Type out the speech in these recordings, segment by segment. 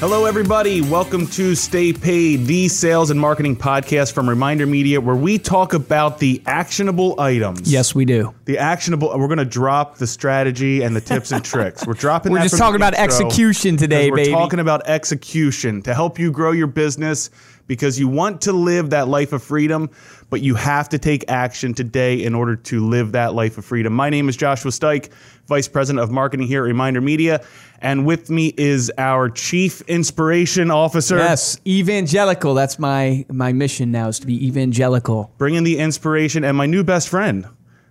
Hello, everybody. Welcome to Stay Paid, the sales and marketing podcast from Reminder Media, where we talk about the actionable items. Yes, we do. The actionable. Uh, we're going to drop the strategy and the tips and tricks. We're dropping. We're just talking about execution today, because baby. We're talking about execution to help you grow your business because you want to live that life of freedom, but you have to take action today in order to live that life of freedom. My name is Joshua Stike, Vice President of Marketing here at Reminder Media, and with me is our Chief Inspiration Officer. Yes, evangelical. That's my my mission now is to be evangelical. bringing the inspiration and my new best friend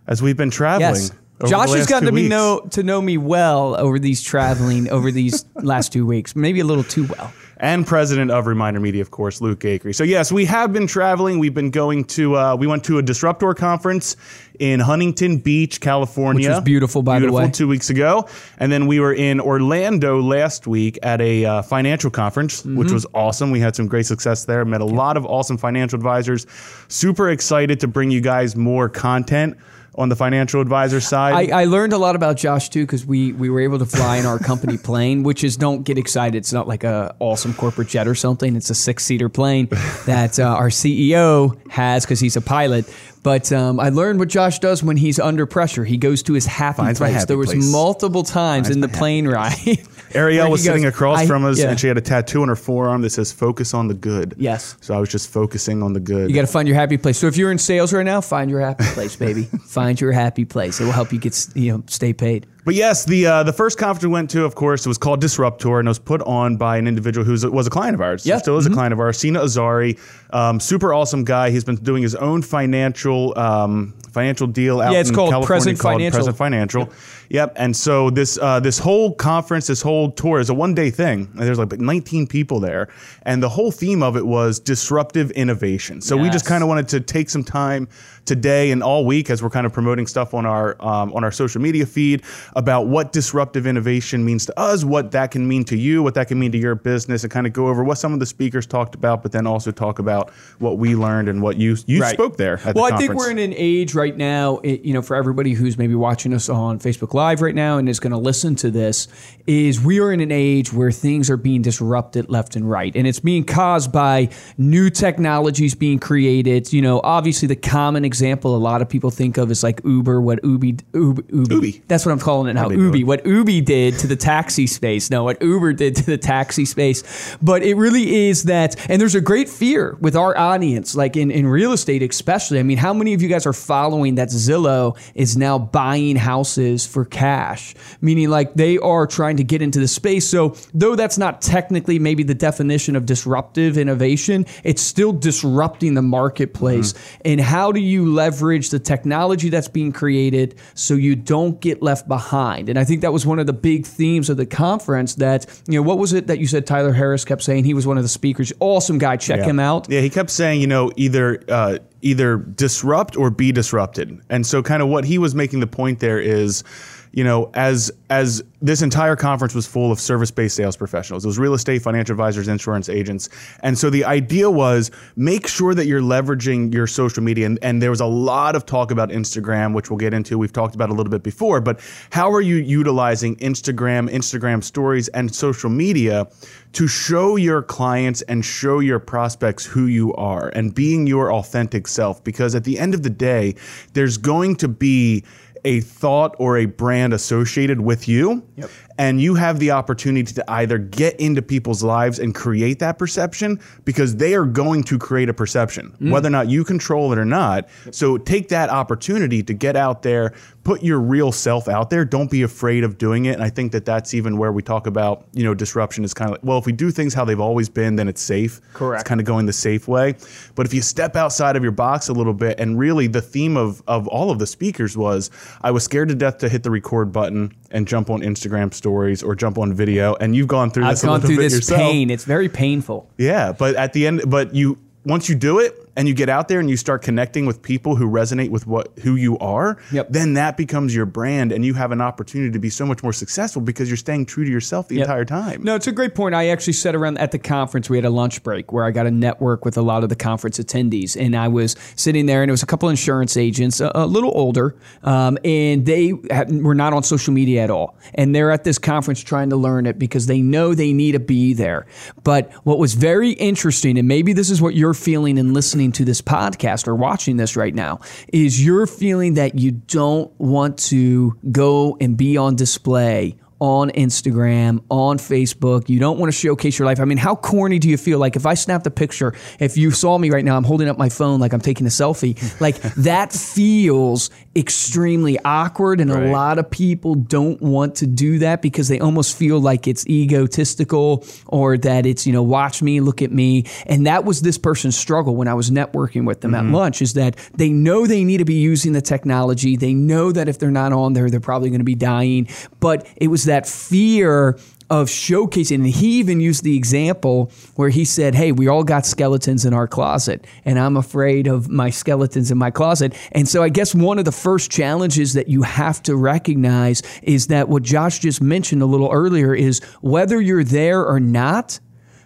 as we've been traveling. Yes. Josh has gotten to weeks. know to know me well over these traveling over these last two weeks, maybe a little too well. And president of Reminder Media, of course, Luke Acree. So yes, we have been traveling. We've been going to. Uh, we went to a Disruptor conference in Huntington Beach, California, Which was beautiful, by the way. Two weeks ago, and then we were in Orlando last week at a uh, financial conference, Mm-hmm. which was awesome. We had some great success there. Met a lot of awesome financial advisors. Super excited to bring you guys more content on the financial advisor side. I, I learned a lot about Josh too because we we were able to fly in our company plane, which is don't get excited. It's not like a awesome corporate jet or something. It's a six seater plane that uh, our CEO has because he's a pilot. But um, I learned what Josh does when he's under pressure. He goes to his happy Finds place. happy there was place. multiple times in the plane ride. Ariel was he sitting across from us, yeah. and she had a tattoo on her forearm that says "Focus on the good." Yes. So I was just focusing on the good. You got to find your happy place. So if you're in sales right now, find your happy place, baby. find your happy place. It will help you get you know stay paid. But yes, the uh, the first conference we went to, of course, it was called Disruptor, and it was put on by an individual who was, was a client of ours. Yeah. Mm-hmm. Still is a client of ours, Sina Azari. Um, super awesome guy. He's been doing his own financial um, financial deal out Yeah, it's in called California Present called Financial. Present Financial. Yep. And so this uh, this whole conference, this whole tour is a one day thing. And there's like 19 people there, and the whole theme of it was disruptive innovation. So we just kind of wanted to take some time today and all week as we're kind of promoting stuff on our um, on our social media feed about what disruptive innovation means to us, what that can mean to you, what that can mean to your business, and kind of go over what some of the speakers talked about, but then also talk about what we learned and what you you Right. spoke there at well, the I think we're in an age right now, it, you know, for everybody who's maybe watching us on Facebook Live right now and is going to listen to this, is we are in an age where things are being disrupted left and right. And it's being caused by new technologies being created. You know, obviously the common example a lot of people think of is like Uber, what Ubi, Ubi, Ubi. Ubi. That's what I'm calling it now. they do Ubi. it. What Ubi did to the taxi space. No, what Uber did to the taxi space. But it really is that, and there's a great fear with our audience, like in, in real estate especially. I mean, how many of you guys are following that Zillow is now buying houses for cash? Meaning like they are trying to get into the space. So though that's not technically maybe the definition of disruptive innovation, it's still disrupting the marketplace. And how do you leverage the technology that's being created so you don't get left behind? And I think that was one of the big themes of the conference that, you know, what was it that you said Tyler Harris kept saying? He was one of the speakers. Awesome guy. Check Yeah. him out. Yeah, he kept saying, you know, either uh, either disrupt or be disrupted. And so kind of what he was making the point there is, you know, as as this entire conference was full of service-based sales professionals. It was real estate, financial advisors, insurance agents. And so the idea was make sure that you're leveraging your social media and, and there was a lot of talk about Instagram, which we'll get into. We've talked about a little bit before, but how are you utilizing Instagram, Instagram stories and social media to show your clients and show your prospects who you are and being your authentic self. Because at the end of the day, there's going to be a thought or a brand associated with you. And you have the opportunity to either get into people's lives and create that perception because they are going to create a perception, mm. whether or not you control it or not. So take that opportunity to get out there, put your real self out there. Don't be afraid of doing it. And I think that that's even where we talk about, you know, disruption is kind of like, well, if we do things how they've always been, then it's safe. Correct. It's kind of going the safe way. But if you step outside of your box a little bit, and really the theme of, of all of the speakers was, I was scared to death to hit the record button and jump on Instagram stories or jump on video. And you've gone through I've this gone through this yourself. pain. It's very painful. Yeah, but at the end, but you once you do it and you get out there and you start connecting with people who resonate with what who you are, Yep. then that becomes your brand and you have an opportunity to be so much more successful because you're staying true to yourself the entire time. No, it's a great point. I actually sat around at the conference. We had a lunch break where I got to network with a lot of the conference attendees, and I was sitting there, and it was a couple insurance agents, a, a little older, um, and they were not on social media at all, and they're at this conference trying to learn it because they know they need to be there. But what was very interesting, and maybe this is what you're feeling in listening to this podcast or watching this right now, is you're feeling that you don't want to go and be on display on Instagram, on Facebook. You don't want to showcase your life. I mean, how corny do you feel? Like if I snapped a picture, if you saw me right now, I'm holding up my phone like I'm taking a selfie. Like that feels extremely awkward, and Right. a lot of people don't want to do that because they almost feel like it's egotistical or that it's you know watch me, look at me. And that was this person's struggle when I was networking with them at mm-hmm. lunch. Is that they know they need to be using the technology. They know that if they're not on there, they're probably going to be dying. But it was that fear of showcasing. And he even used the example where he said, Hey, we all got skeletons in our closet, and I'm afraid of my skeletons in my closet. And so I guess one of the first challenges that you have to recognize is that what Josh just mentioned a little earlier is whether you're there or not,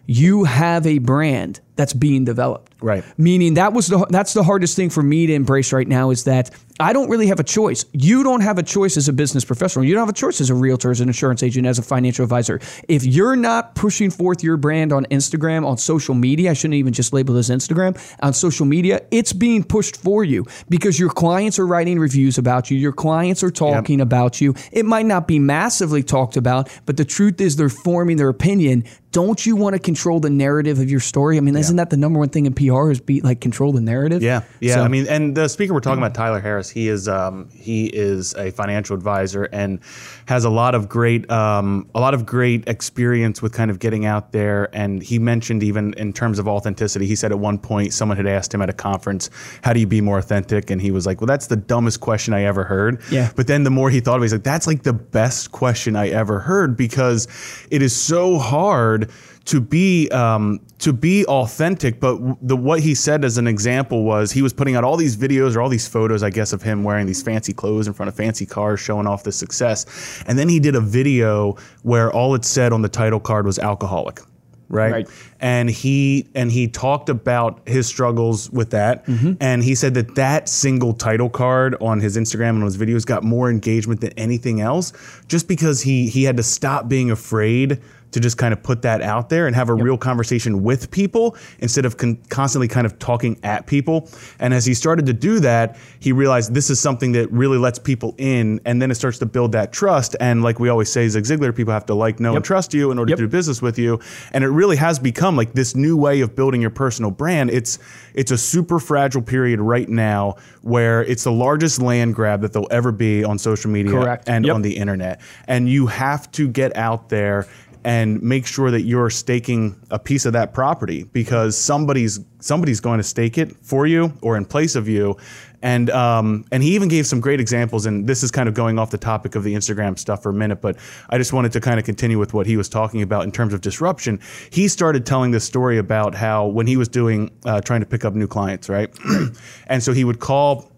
you have a brand that's being developed. Right. Meaning that was the that's the hardest thing for me to embrace right now is that I don't really have a choice. You don't have a choice as a business professional. You don't have a choice as a realtor, as an insurance agent, as a financial advisor. If you're not pushing forth your brand on Instagram, on social media, I shouldn't even just label this Instagram, on social media, it's being pushed for you because your clients are writing reviews about you, your clients are talking about you. It might not be massively talked about, but the truth is they're forming their opinion. Don't you want to control the narrative of your story? I mean, isn't that the number one thing in PR is be like control the narrative? Yeah, yeah. So- I mean, and the speaker we're talking about, Tyler Harris, he is um, he is a financial advisor and has a lot of great um, a lot of great experience with kind of getting out there. And he mentioned even in terms of authenticity, he said at one point someone had asked him at a conference, "How do you be more authentic?" And he was like, "Well, that's the dumbest question I ever heard." Yeah. But then the more he thought of it, he's like, "That's like the best question I ever heard because it is so hard." To be um, to be authentic. But the what he said as an example was he was putting out all these videos or all these photos, I guess, of him wearing these fancy clothes in front of fancy cars, showing off the success. And then he did a video where all it said on the title card was alcoholic. Right? Right. and he and he talked about his struggles with that and he said that that single title card on his Instagram and on his videos got more engagement than anything else just because he he had to stop being afraid to just kind of put that out there and have a real conversation with people instead of con- constantly kind of talking at people. And as he started to do that, he realized this is something that really lets people in, and then it starts to build that trust. And like we always say, Zig Ziglar, people have to like, know, and trust you in order Yep. to do business with you. And it really has become like this new way of building your personal brand. It's it's a super fragile period right now where it's the largest land grab that there'll ever be on social media Correct. and Yep. on the internet. And you have to get out there and make sure that you're staking a piece of that property because somebody's somebody's going to stake it for you or in place of you. And um, and he even gave some great examples. And this is kind of going off the topic of the Instagram stuff for a minute, but I just wanted to kind of continue with what he was talking about in terms of disruption. He started telling this story about how when he was doing uh, trying to pick up new clients, right? and so he would call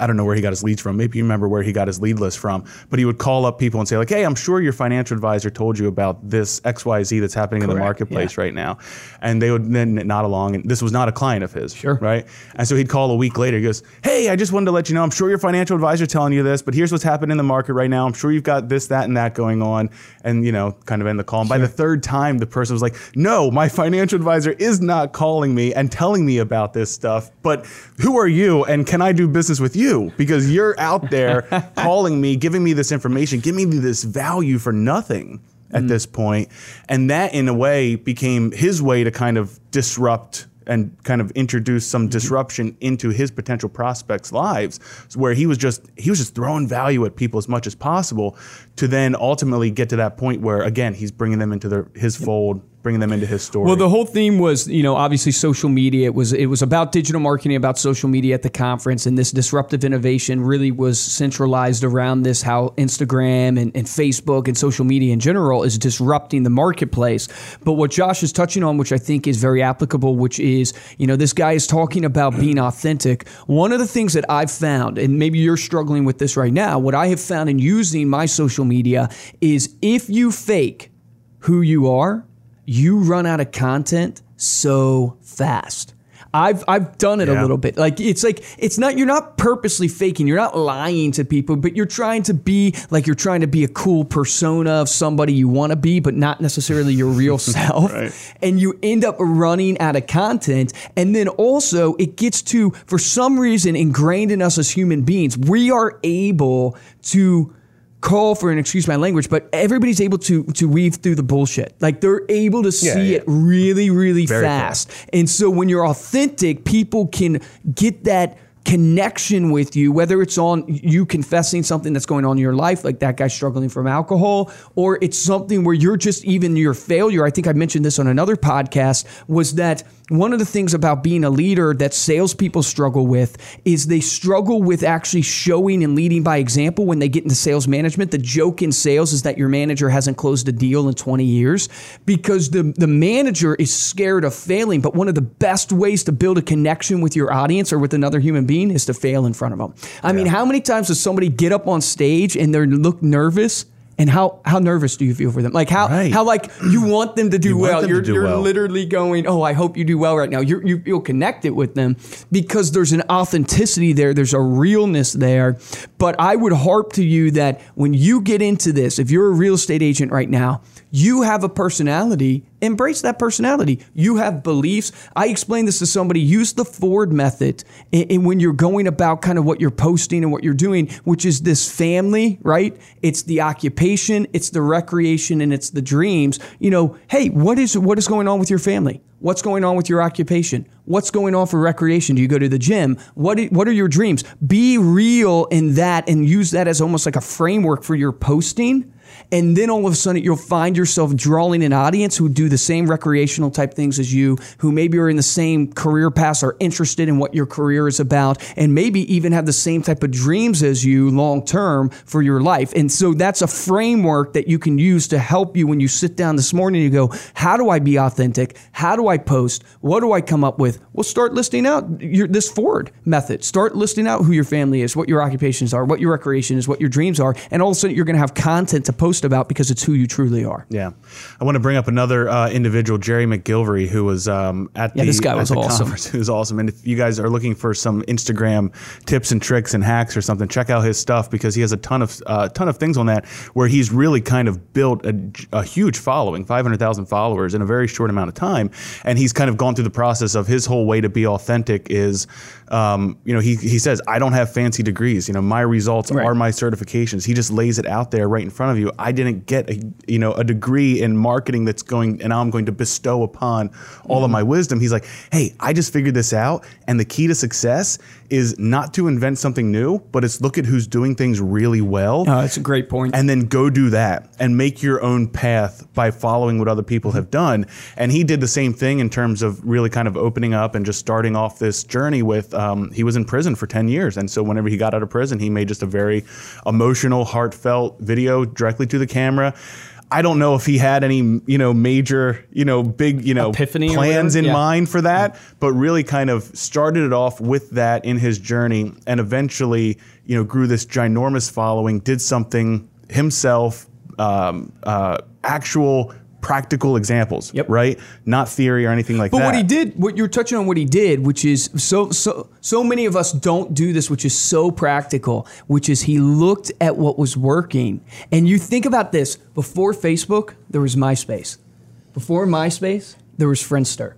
I don't know where he got his leads from. Maybe you remember where he got his lead list from. But he would call up people and say, like, hey, I'm sure your financial advisor told you about this XYZ that's happening in the Correct, marketplace right now. And they would then nod along. And this was not a client of his. Sure. Right. And so he'd call a week later. He goes, hey, I just wanted to let you know, I'm sure your financial advisor telling you this, but here's what's happening in the market right now. I'm sure you've got this, that, and that going on. And, you know, kind of end the call. And by the third time, the person was like, no, my financial advisor is not calling me and telling me about this stuff. But who are you? And can I do business with you? Because you're out there calling me, giving me this information, giving me this value for nothing at mm. this point. And that, in a way, became his way to kind of disrupt and kind of introduce some mm-hmm. disruption into his potential prospects' lives, where he was just he was just throwing value at people as much as possible, to then ultimately get to that point where again he's bringing them into their his fold bringing them into his story. Well, the whole theme was, you know, obviously social media. It was it was about digital marketing, about social media at the conference, and this disruptive innovation really was centralized around this how Instagram and, and Facebook and social media in general is disrupting the marketplace. But what Josh is touching on, which I think is very applicable, which is, you know, this guy is talking about being authentic. One of the things that I've found, and maybe you're struggling with this right now, what I have found in using my social media is if you fake who you are, you run out of content so fast. I've I've done it a little bit. Like it's like it's not you're not purposely faking. You're not lying to people, but you're trying to be like you're trying to be a cool persona of somebody you want to be, but not necessarily your real self. Right. And you end up running out of content. And then also it gets to for some reason ingrained in us as human beings, we are able to call for an excuse my language, but everybody's able to to weave through the bullshit. Like they're able to see yeah. it really, really Very fast. And so when you're authentic, people can get that connection with you, whether it's on you confessing something that's going on in your life, like that guy struggling from alcohol, or it's something where you're just even your failure. I think I mentioned this on another podcast, was that one of the things about being a leader that salespeople struggle with is they struggle with actually showing and leading by example when they get into sales management. The joke in sales is that your manager hasn't closed a deal in 20 years because the, the manager is scared of failing. But one of the best ways to build a connection with your audience or with another human being is to fail in front of them. I mean, how many times does somebody get up on stage and they look nervous? And how, how nervous do you feel for them? Like how, Right. how like you want them to do You well. you're do you're well. literally going, oh, I hope you do well right now. You're, you feel connected with them because there's an authenticity there. There's a realness there. But I would harp to you that when you get into this, if you're a real estate agent right now, you have a personality. Embrace that personality. You have beliefs. I explained this to somebody. Use the Ford method in when you're going about kind of what you're posting and what you're doing, which is this family, right? It's the occupation, it's the recreation, and it's the dreams. You know, hey, what is what is going on with your family? What's going on with your occupation? What's going on for recreation? Do you go to the gym? What what are your dreams? Be real in that and use that as almost like a framework for your posting. And then all of a sudden, you'll find yourself drawing an audience who do the same recreational type things as you, who maybe are in the same career path, are interested in what your career is about, and maybe even have the same type of dreams as you long term for your life. And so that's a framework that you can use to help you when you sit down this morning and you go, How do I be authentic? How do I post? What do I come up with? Well, start listing out your, this Ford method. Start listing out who your family is, what your occupations are, what your recreation is, what your dreams are. And all of a sudden, you're going to have content to post about because it's who you truly are. Yeah, I want to bring up another uh, individual, Jerry McGilvrey, who was um, at Yeah, the this guy was awesome. conference. He was awesome. And if you guys are looking for some Instagram tips and tricks and hacks or something, check out his stuff because he has a ton of uh, ton of things on that where he's really kind of built a, a huge following, five hundred thousand followers in a very short amount of time, and he's kind of gone through the process of his whole way to be authentic is, um, you know, he he says I don't have fancy degrees. You know, my results Right. are my certifications. He just lays it out there right in front of you. I didn't get a you know a degree in marketing that's going and now I'm going to bestow upon all of my wisdom. He's like, hey, I just figured this out, and the key to success is not to invent something new, but it's look at who's doing things really well. Oh, that's a great point. And then go do that and make your own path by following what other people have done. And he did the same thing in terms of really kind of opening up and just starting off this journey with. Um, he was in prison for 10 years. And so whenever he got out of prison, he made just a very emotional, heartfelt video directly to the camera. I don't know if he had any, you know, major, you know, big, you know, Epiphany plans in Yeah. mind for that, but really kind of started it off with that in his journey and eventually, you know, grew this ginormous following, did something himself, um, uh, actual practical examples, Yep. right? Not theory or anything like But that. But what he did, what you're touching on, what he did, which is so so so many of us don't do this, which is so practical, which is he looked at what was working. And you think about this: before Facebook, there was MySpace. Before MySpace, there was Friendster.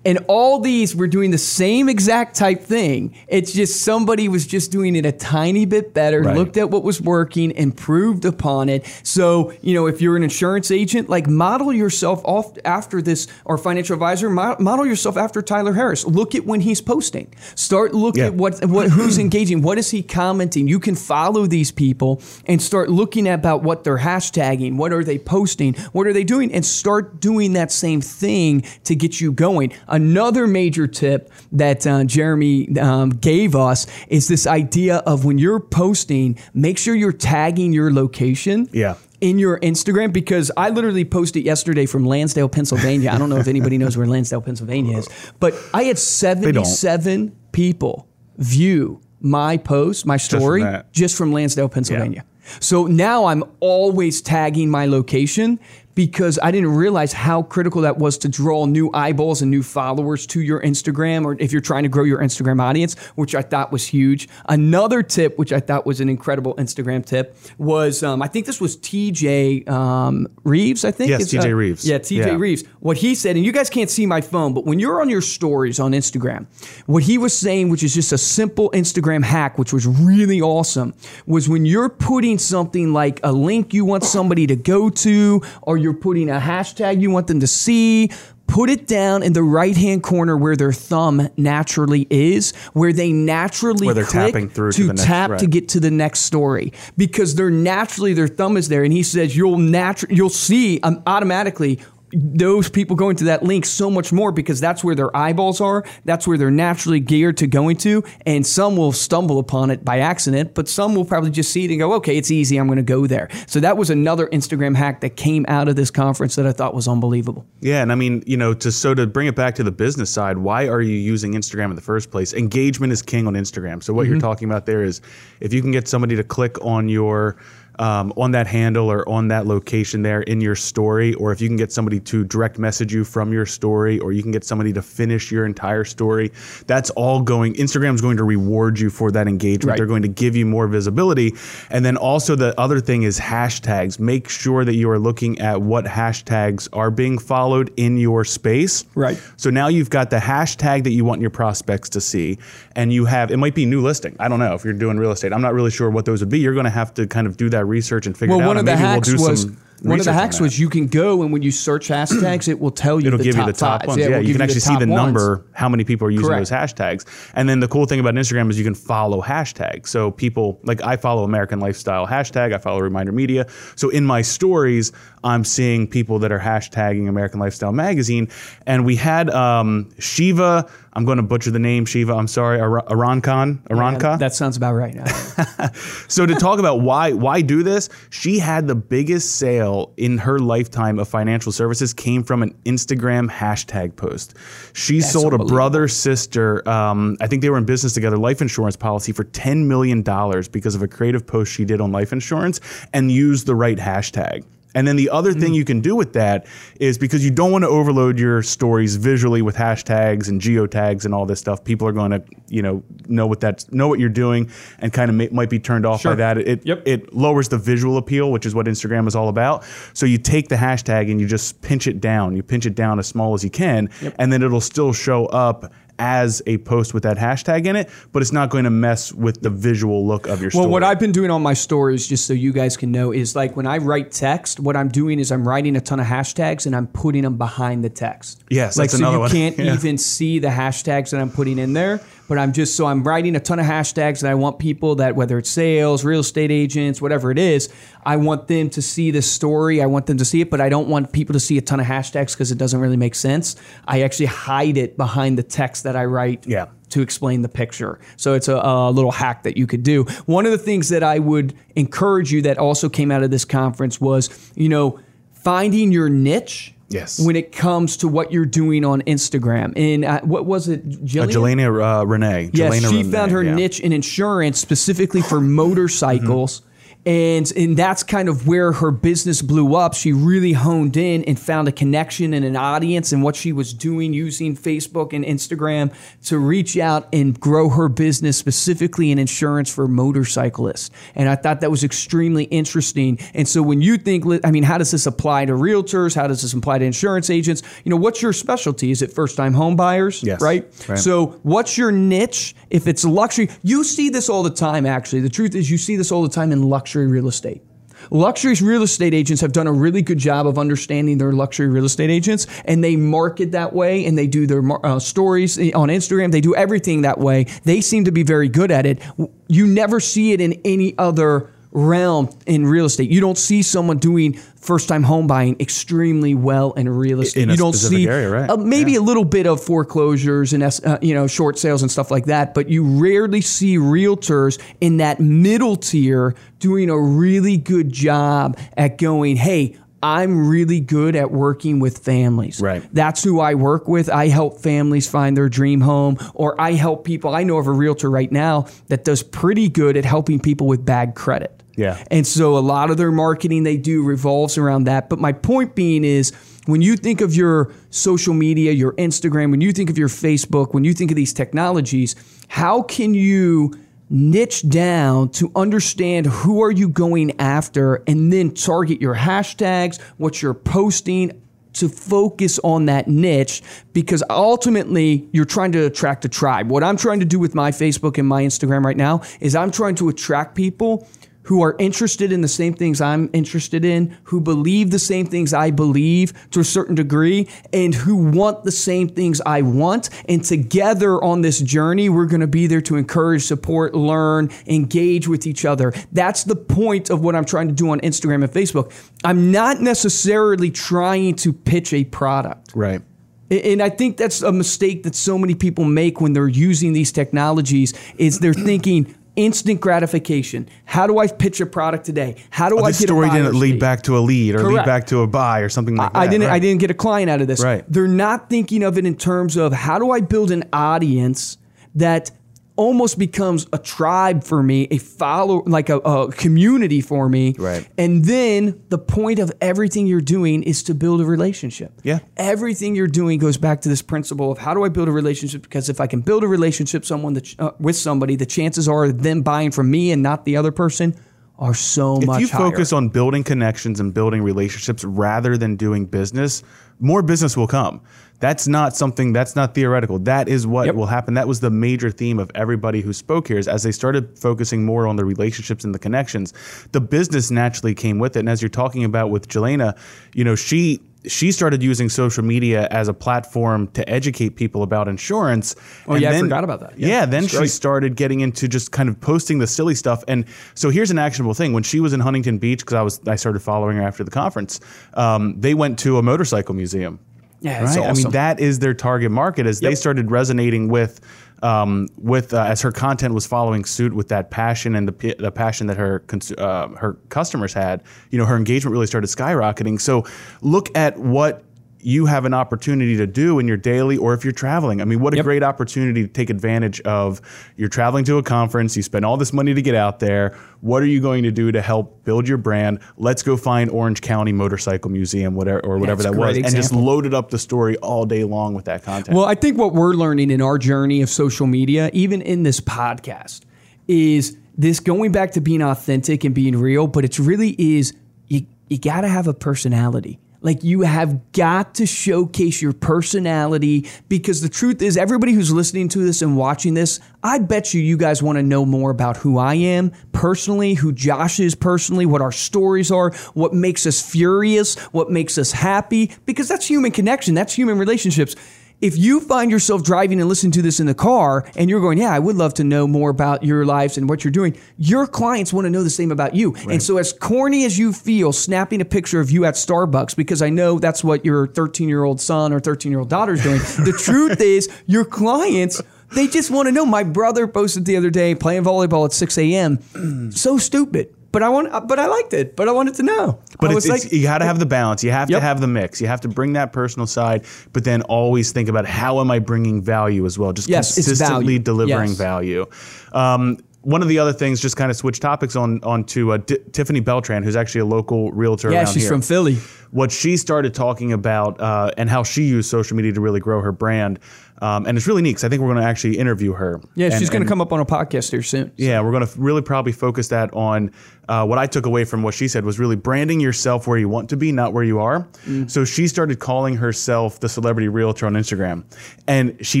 And all these were doing the same exact type thing. It's just somebody was just doing it a tiny bit better, Right. looked at what was working, improved upon it. So, you know, if you're an insurance agent, like model yourself off after this, or financial advisor, model yourself after Tyler Harris. Look at when he's posting. Start looking Yeah. at what, what who's engaging. What is he commenting? You can follow these people and start looking at about what they're hashtagging. What are they posting? What are they doing? And start doing that same thing to get you going. Another major tip that uh, Jeremy um, gave us is this idea of when you're posting, make sure you're tagging your location Yeah. in your Instagram because I literally posted yesterday from Lansdale, Pennsylvania. I don't know if anybody knows where Lansdale, Pennsylvania is, but I had 77 people view my post, my story, that. just from Lansdale, Pennsylvania. So now I'm always tagging my location because I didn't realize how critical that was to draw new eyeballs and new followers to your Instagram or if you're trying to grow your Instagram audience, which I thought was huge. Another tip, which I thought was an incredible Instagram tip, was um, I think this was TJ um, Reeves, I think. Yes, It's, uh, TJ Reeves. Yeah, TJ Yeah. Reeves. What he said, and you guys can't see my phone, but when you're on your stories on Instagram, what he was saying, which is just a simple Instagram hack, which was really awesome, was when you're putting something like a link you want somebody to go to, or you're putting a hashtag you want them to see. Put it down in the right hand corner where their thumb naturally is, where they naturally Where they're tapping through to to, next- tap to get to the next story because they're naturally their thumb is there and he says you'll naturally you'll see um, automatically those people going to that link so much more because that's where their eyeballs are that's where they're naturally geared to going to and some will stumble upon it by accident but some will probably just see it and go okay it's easy i'm going to go there so that was another instagram hack that came out of this conference that i thought was unbelievable Yeah, and I mean, you know, to so to bring it back to the business side, why are you using Instagram in the first place? Engagement is king on Instagram. So what mm-hmm. you're talking about there is if you can get somebody to click on your um, on that handle or on that location there in your story, or if you can get somebody to direct message you from your story, or you can get somebody to finish your entire story, that's all going. Instagram's going to reward you for that engagement. Right. They're going to give you more visibility, and then also the other thing is hashtags. Make sure that you are looking at what hashtags are being followed in your space. Right. So now you've got the hashtag that you want your prospects to see, and you have it might be new listing. I don't know if you're doing real estate. I'm not really sure what those would be. You're going to have to kind of do that research and figure well it out. one of the maybe hacks we'll do was some one of the hacks was you can go and when you search hashtags it will tell you It'll the give top you the top five. ones. it Yeah, you can actually see top the ones. number, how many people are using Correct. those hashtags. And then the cool thing about Instagram is you can follow hashtags. So people like I follow American Lifestyle hashtag, I follow Reminder Media. So in my stories, I'm seeing people that are hashtagging American Lifestyle Magazine. And we had um, Shiva. I'm going to butcher the name Shiva. I'm sorry, Ar- Arankan. Aranka. That sounds about right. now. So to talk about why why do this, she had the biggest sale in her lifetime of financial services came from an Instagram hashtag post. She sold a brother sister, um, I think they were in business together, life insurance policy for ten million dollars because of a creative post she did on life insurance and used the right hashtag. And then the other Mm. thing you can do with that is because you don't want to overload your stories visually with hashtags and geotags and all this stuff. People are going to, you know, know what that's know what you're doing and kind of may, might be turned off by that. It Yep. it lowers the visual appeal, which is what Instagram is all about. So you take the hashtag and you just pinch it down. You pinch it down as small as you can, and then it'll still show up as a post with that hashtag in it, but it's not going to mess with the visual look of your story. Well, what I've been doing on my stories, just so you guys can know, is like when I write text, what I'm doing is I'm writing a ton of hashtags and I'm putting them behind the text. Yes, like so you one. can't Yeah. even see the hashtags that I'm putting in there. But I'm just so I'm writing a ton of hashtags that I want people that whether it's sales, real estate agents, whatever it is, I want them to see the story. I want them to see it, but I don't want people to see a ton of hashtags because it doesn't really make sense. I actually hide it behind the text that I write Yeah. to explain the picture. So it's a, a little hack that you could do. One of the things that I would encourage you that also came out of this conference was, you know, finding your niche. Yes. When it comes to what you're doing on Instagram, and uh, what was it, uh, Jillian? Jelena uh, Renee. Yes, Jelena she Renee, found her yeah. niche in insurance specifically for motorcycles. And, and that's kind of where her business blew up. She really honed in and found a connection and an audience and what she was doing using Facebook and Instagram to reach out and grow her business specifically in insurance for motorcyclists. And I thought that was extremely interesting. And so when you think, I mean, how does this apply to realtors? How does this apply to insurance agents? You know, what's your specialty? Is it first time home buyers? Yes. Right? Right. So what's your niche? If it's luxury, you see this all the time, actually. The truth is, you see this all the time in luxury real estate. Luxury real estate agents have done a really good job of understanding their luxury real estate agents, and they market that way, and they do their uh, stories on Instagram. They do everything that way. They seem to be very good at it. You never see it in any other realm in real estate. You don't see someone doing first time home buying extremely well in real estate. In you don't see area, right. uh, maybe a little bit of foreclosures and uh, you know short sales and stuff like that, but you rarely see realtors in that middle tier doing a really good job at going, "Hey, I'm really good at working with families. Right. That's who I work with. I help families find their dream home, or I help people. I know of a realtor right now that does pretty good at helping people with bad credit. Yeah. And so a lot of their marketing they do revolves around that. But my point being is when you think of your social media, your Instagram, when you think of your Facebook, when you think of these technologies, how can you niche down to understand who are you going after and then target your hashtags, what you're posting, to focus on that niche because ultimately you're trying to attract a tribe. What I'm trying to do with my Facebook and my Instagram right now is I'm trying to attract people who are interested in the same things I'm interested in, who believe the same things I believe to a certain degree, and who want the same things I want. And together on this journey, we're going to be there to encourage, support, learn, engage with each other. That's the point of what I'm trying to do on Instagram and Facebook. I'm not necessarily trying to pitch a product. Right. And I think that's a mistake that so many people make when they're using these technologies is they're thinking instant gratification. How do I pitch a product today? How do Oh, I get story a buyer's didn't lead back to a lead or lead back to a buy or something like that. I didn't. right. I didn't get a client out of this. Right. They're not thinking of it in terms of how do I build an audience that almost becomes a tribe for me, a follow, like a, a community for me. Right. And then the point of everything you're doing is to build a relationship. Yeah. Everything you're doing goes back to this principle of how do I build a relationship? Because if I can build a relationship, someone that, uh, with somebody, the chances are them buying from me and not the other person are so if much If you higher. focus on building connections and building relationships rather than doing business, more business will come. That's not something that's not theoretical. That is what Yep. will happen. That was the major theme of everybody who spoke here is as they started focusing more on the relationships and the connections, the business naturally came with it. And as you're talking about with Jelena, you know, she she started using social media as a platform to educate people about insurance. Oh, yeah, I forgot about that. Yeah, Yeah, then she started getting into just kind of posting the silly stuff. And so here's an actionable thing. When she was in Huntington Beach, because I was I started following her after the conference, um, they went to a motorcycle museum. Yeah, right. I mean, that is their target market. As they started resonating with. Um, with uh, as her content was following suit with that passion and the, the passion that her cons- uh, her customers had, you know, her engagement really started skyrocketing. So, look at what you have an opportunity to do in your daily or if you're traveling. I mean, what a Yep. great opportunity to take advantage of. You're traveling to a conference, you spend all this money to get out there. What are you going to do to help build your brand? Let's go find Orange County Motorcycle Museum, whatever or whatever a that was, great and just loaded up the story all day long with that content. Well, I think what we're learning in our journey of social media, even in this podcast, is this going back to being authentic and being real, but it's really is you you got to have a personality. Like you have got to showcase your personality because the truth is everybody who's listening to this and watching this, I bet you you guys want to know more about who I am personally, who Josh is personally, what our stories are, what makes us furious, what makes us happy because that's human connection, that's human relationships if you find yourself driving and listening to this in the car and you're going, Yeah, I would love to know more about your lives and what you're doing, your clients want to know the same about you. And so, as corny as you feel, snapping a picture of you at Starbucks, because I know that's what your 13 year old son or 13 year old daughter is doing, the truth is, your clients. They just want to know. My brother posted the other day playing volleyball at 6 a.m. so stupid, but I want, but I liked it. But I wanted to know. But I it's, it's, you got to have the balance. You have Yep. to have the mix. You have to bring that personal side, but then always think about how am I bringing value as well. Just Yes, consistently value. delivering Yes. value. Um, one of the other things, just kind of switch topics on onto uh, D- Tiffany Beltran, who's actually a local realtor. Yeah, she's here. from Philly. What she started talking about uh, and how she used social media to really grow her brand, um, and it's really neat because I think we're going to actually interview her. Yeah, And- she's going to come up on a podcast here soon. yeah, we're going to really probably focus that on uh, what I took away from what she said was really branding yourself where you want to be, not where you are. Mm. So she started calling herself the celebrity realtor on Instagram, and she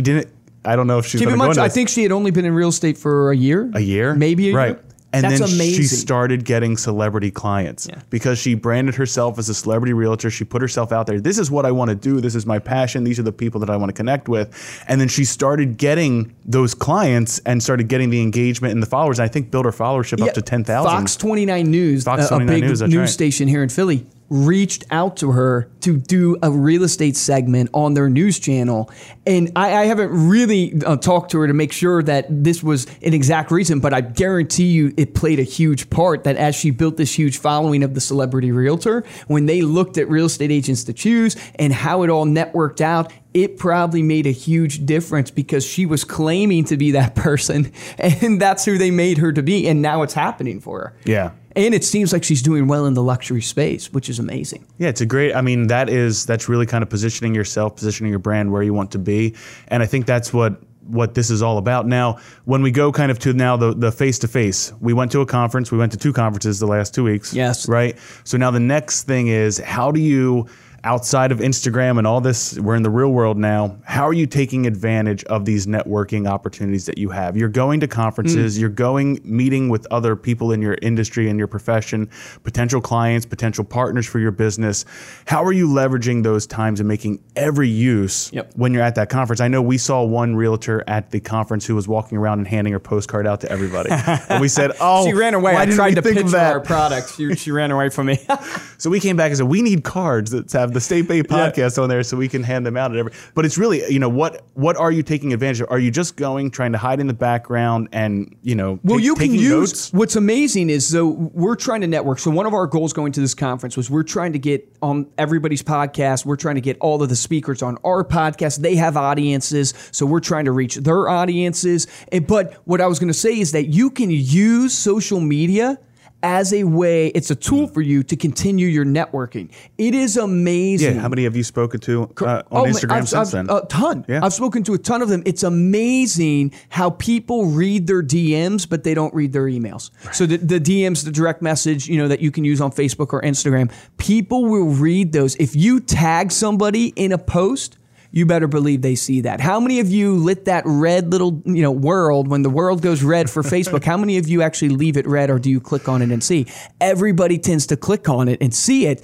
didn't. I don't know if she's Keep going in mind, I think she had only been in real estate for a year. a year, maybe a right. year. And That's then amazing. she started getting celebrity clients Yeah. because she branded herself as a celebrity realtor. She put herself out there. This is what I want to do. This is my passion. These are the people that I want to connect with. And then she started getting those clients and started getting the engagement and the followers. And I think built her followership Yeah, up to 10,000. Fox 29 News, Fox a- a, big News, news right. station here in Philly, reached out to her to do a real estate segment on their news channel. And I, I haven't really uh, talked to her to make sure that this was an exact reason, but I guarantee you it played a huge part that as she built this huge following of the celebrity realtor, when they looked at real estate agents to choose and how it all networked out, it probably made a huge difference because she was claiming to be that person and that's who they made her to be and now it's happening for her Yeah. And it seems like she's doing well in the luxury space which is amazing Yeah, it's a great. I mean, that is that's really kind of positioning yourself, positioning your brand where you want to be, and I think that's what what this is all about. Now, when we go kind of to now the the face to face, we went to a conference. We went to two conferences the last two weeks. Yes. Right. So now the next thing is how do you outside of Instagram and all this, we're in the real world now. How are you taking advantage of these networking opportunities that you have? You're going to conferences, mm. you're going meeting with other people in your industry and your profession, potential clients, potential partners for your business. How are you leveraging those times and making every use Yep. when you're at that conference? I know we saw one realtor at the conference who was walking around and handing her postcard out to everybody. and we said, "Oh, she ran away i tried to pitch that?" our product she, she ran away from me So we came back and said we need cards that have the Stay Paid podcast on there so we can hand them out at every. But it's really you know what what are you taking advantage of? Are you just going trying to hide in the background and you know Well, take- you can use notes? what's amazing is though we're trying to network. So one of our goals going to this conference was we're trying to get on everybody's podcast. We're trying to get all of the speakers on our podcast. They have audiences, so we're trying to reach their audiences. And- But what I was going to say is that you can use social media as a way. It's a tool for you to continue your networking. It is amazing. Yeah, how many have you spoken to uh, on Oh, Instagram I've- since I've- then? A ton. Yeah. I've spoken to a ton of them. It's amazing how people read their DMs, but they don't read their emails. So the, the DMs, the direct message, you know, that you can use on Facebook or Instagram, people will read those. If you tag somebody in a post, you better believe they see that. How many of you lit that red little, you know, world when the world goes red for Facebook? how many of you actually leave it red or do you click on it and see? Everybody tends to click on it and see it.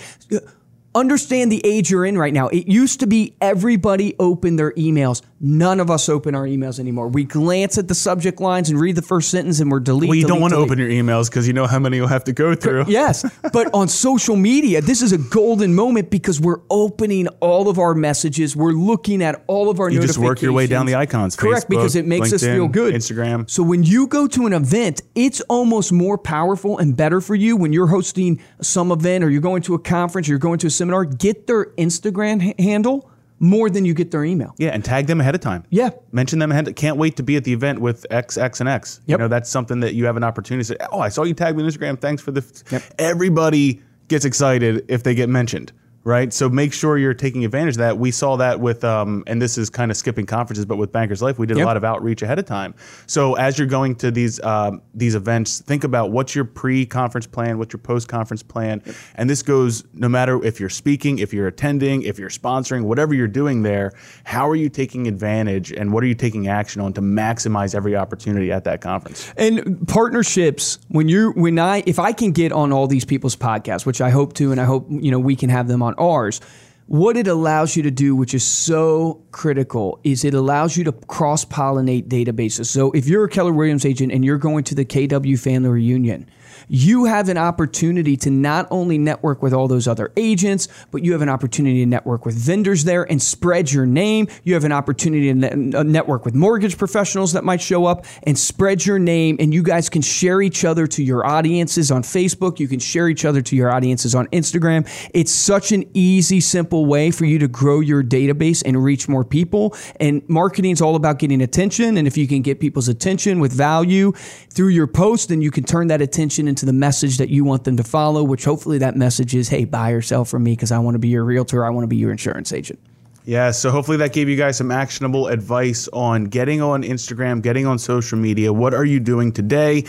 Understand the age you're in right now. It used to be everybody opened their emails. None of us open our emails anymore. We glance at the subject lines and read the first sentence and we're delete. well, you don't delete, want to open your emails because you know how many you'll have to go through. Yes, but on social media, this is a golden moment because we're opening all of our messages. We're looking at all of our You just work your way down the icons. Correct, because it makes us feel good. Instagram. So when you go to an event, it's almost more powerful and better for you when you're hosting some event or you're going to a conference or you're going to a seminar. Get their Instagram handle more than you get their email. Yeah, and tag them ahead of time. Yeah. Mention them ahead. Can't wait to be at the event with X, X, and X. You know, that's something that you have an opportunity to say, oh, I saw you tag me on Instagram. Thanks for the. f-" Yep. Everybody gets excited if they get mentioned, right? So make sure you're taking advantage of that. We saw that with, um, and this is kind of skipping conferences, but with Bankers Life, we did Yep. a lot of outreach ahead of time. So as you're going to these um, these events, think about what's your pre-conference plan, what's your post-conference plan, and this goes no matter if you're speaking, if you're attending, if you're sponsoring, whatever you're doing there. How are you taking advantage, and what are you taking action on to maximize every opportunity at that conference? And partnerships, when you're when I if I can get on all these people's podcasts, which I hope to, and I hope you know we can have them on ours. What it allows you to do, which is so critical, is it allows you to cross pollinate databases. So if you're a Keller Williams agent and you're going to the KW family reunion, you have an opportunity to not only network with all those other agents, but you have an opportunity to network with vendors there and spread your name. You have an opportunity to uh, network with mortgage professionals that might show up and spread your name. And you guys can share each other to your audiences on Facebook. You can share each other to your audiences on Instagram. It's such an easy, simple way for you to grow your database and reach more people. And marketing is all about getting attention. And if you can get people's attention with value through your post, then you can turn that attention into the message that you want them to follow, which hopefully that message is, hey, buy or sell from me because I want to be your realtor. I want to be your insurance agent. Yeah, so hopefully that gave you guys some actionable advice on getting on Instagram, getting on social media. What are you doing today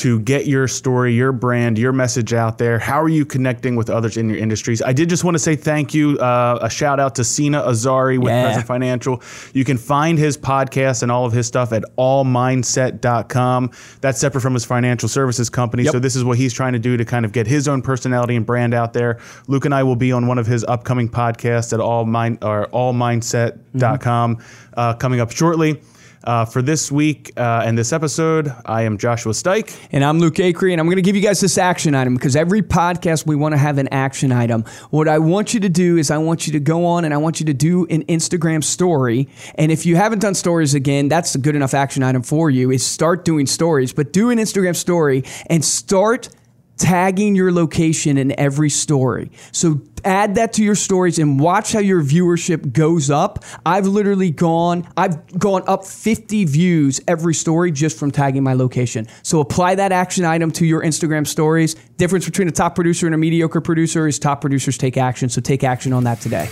to get your story, your brand, your message out there? How are you connecting with others in your industries? I did just want to say thank you. Uh, a shout out to Sina Azari with Yeah. Present Financial. You can find his podcast and all of his stuff at allmindset.com. That's separate from his financial services company. Yep. So this is what he's trying to do to kind of get his own personality and brand out there. Luke and I will be on one of his upcoming podcasts at all mind or allmindset.com uh, coming up shortly. Uh, for this week uh, and this episode, I am Joshua Stike. And I'm Luke Acree, and I'm going to give you guys this action item because every podcast we want to have an action item. What I want you to do is I want you to go on and I want you to do an Instagram story. And if you haven't done stories again, that's a good enough action item for you. Is start doing stories, but do an Instagram story and start tagging your location in every story. So add that to your stories and watch how your viewership goes up. I've literally gone I've gone up 50 views every story just from tagging my location. So apply that action item to your Instagram stories. Difference between a top producer and a mediocre producer is top producers take action. So take action on that today.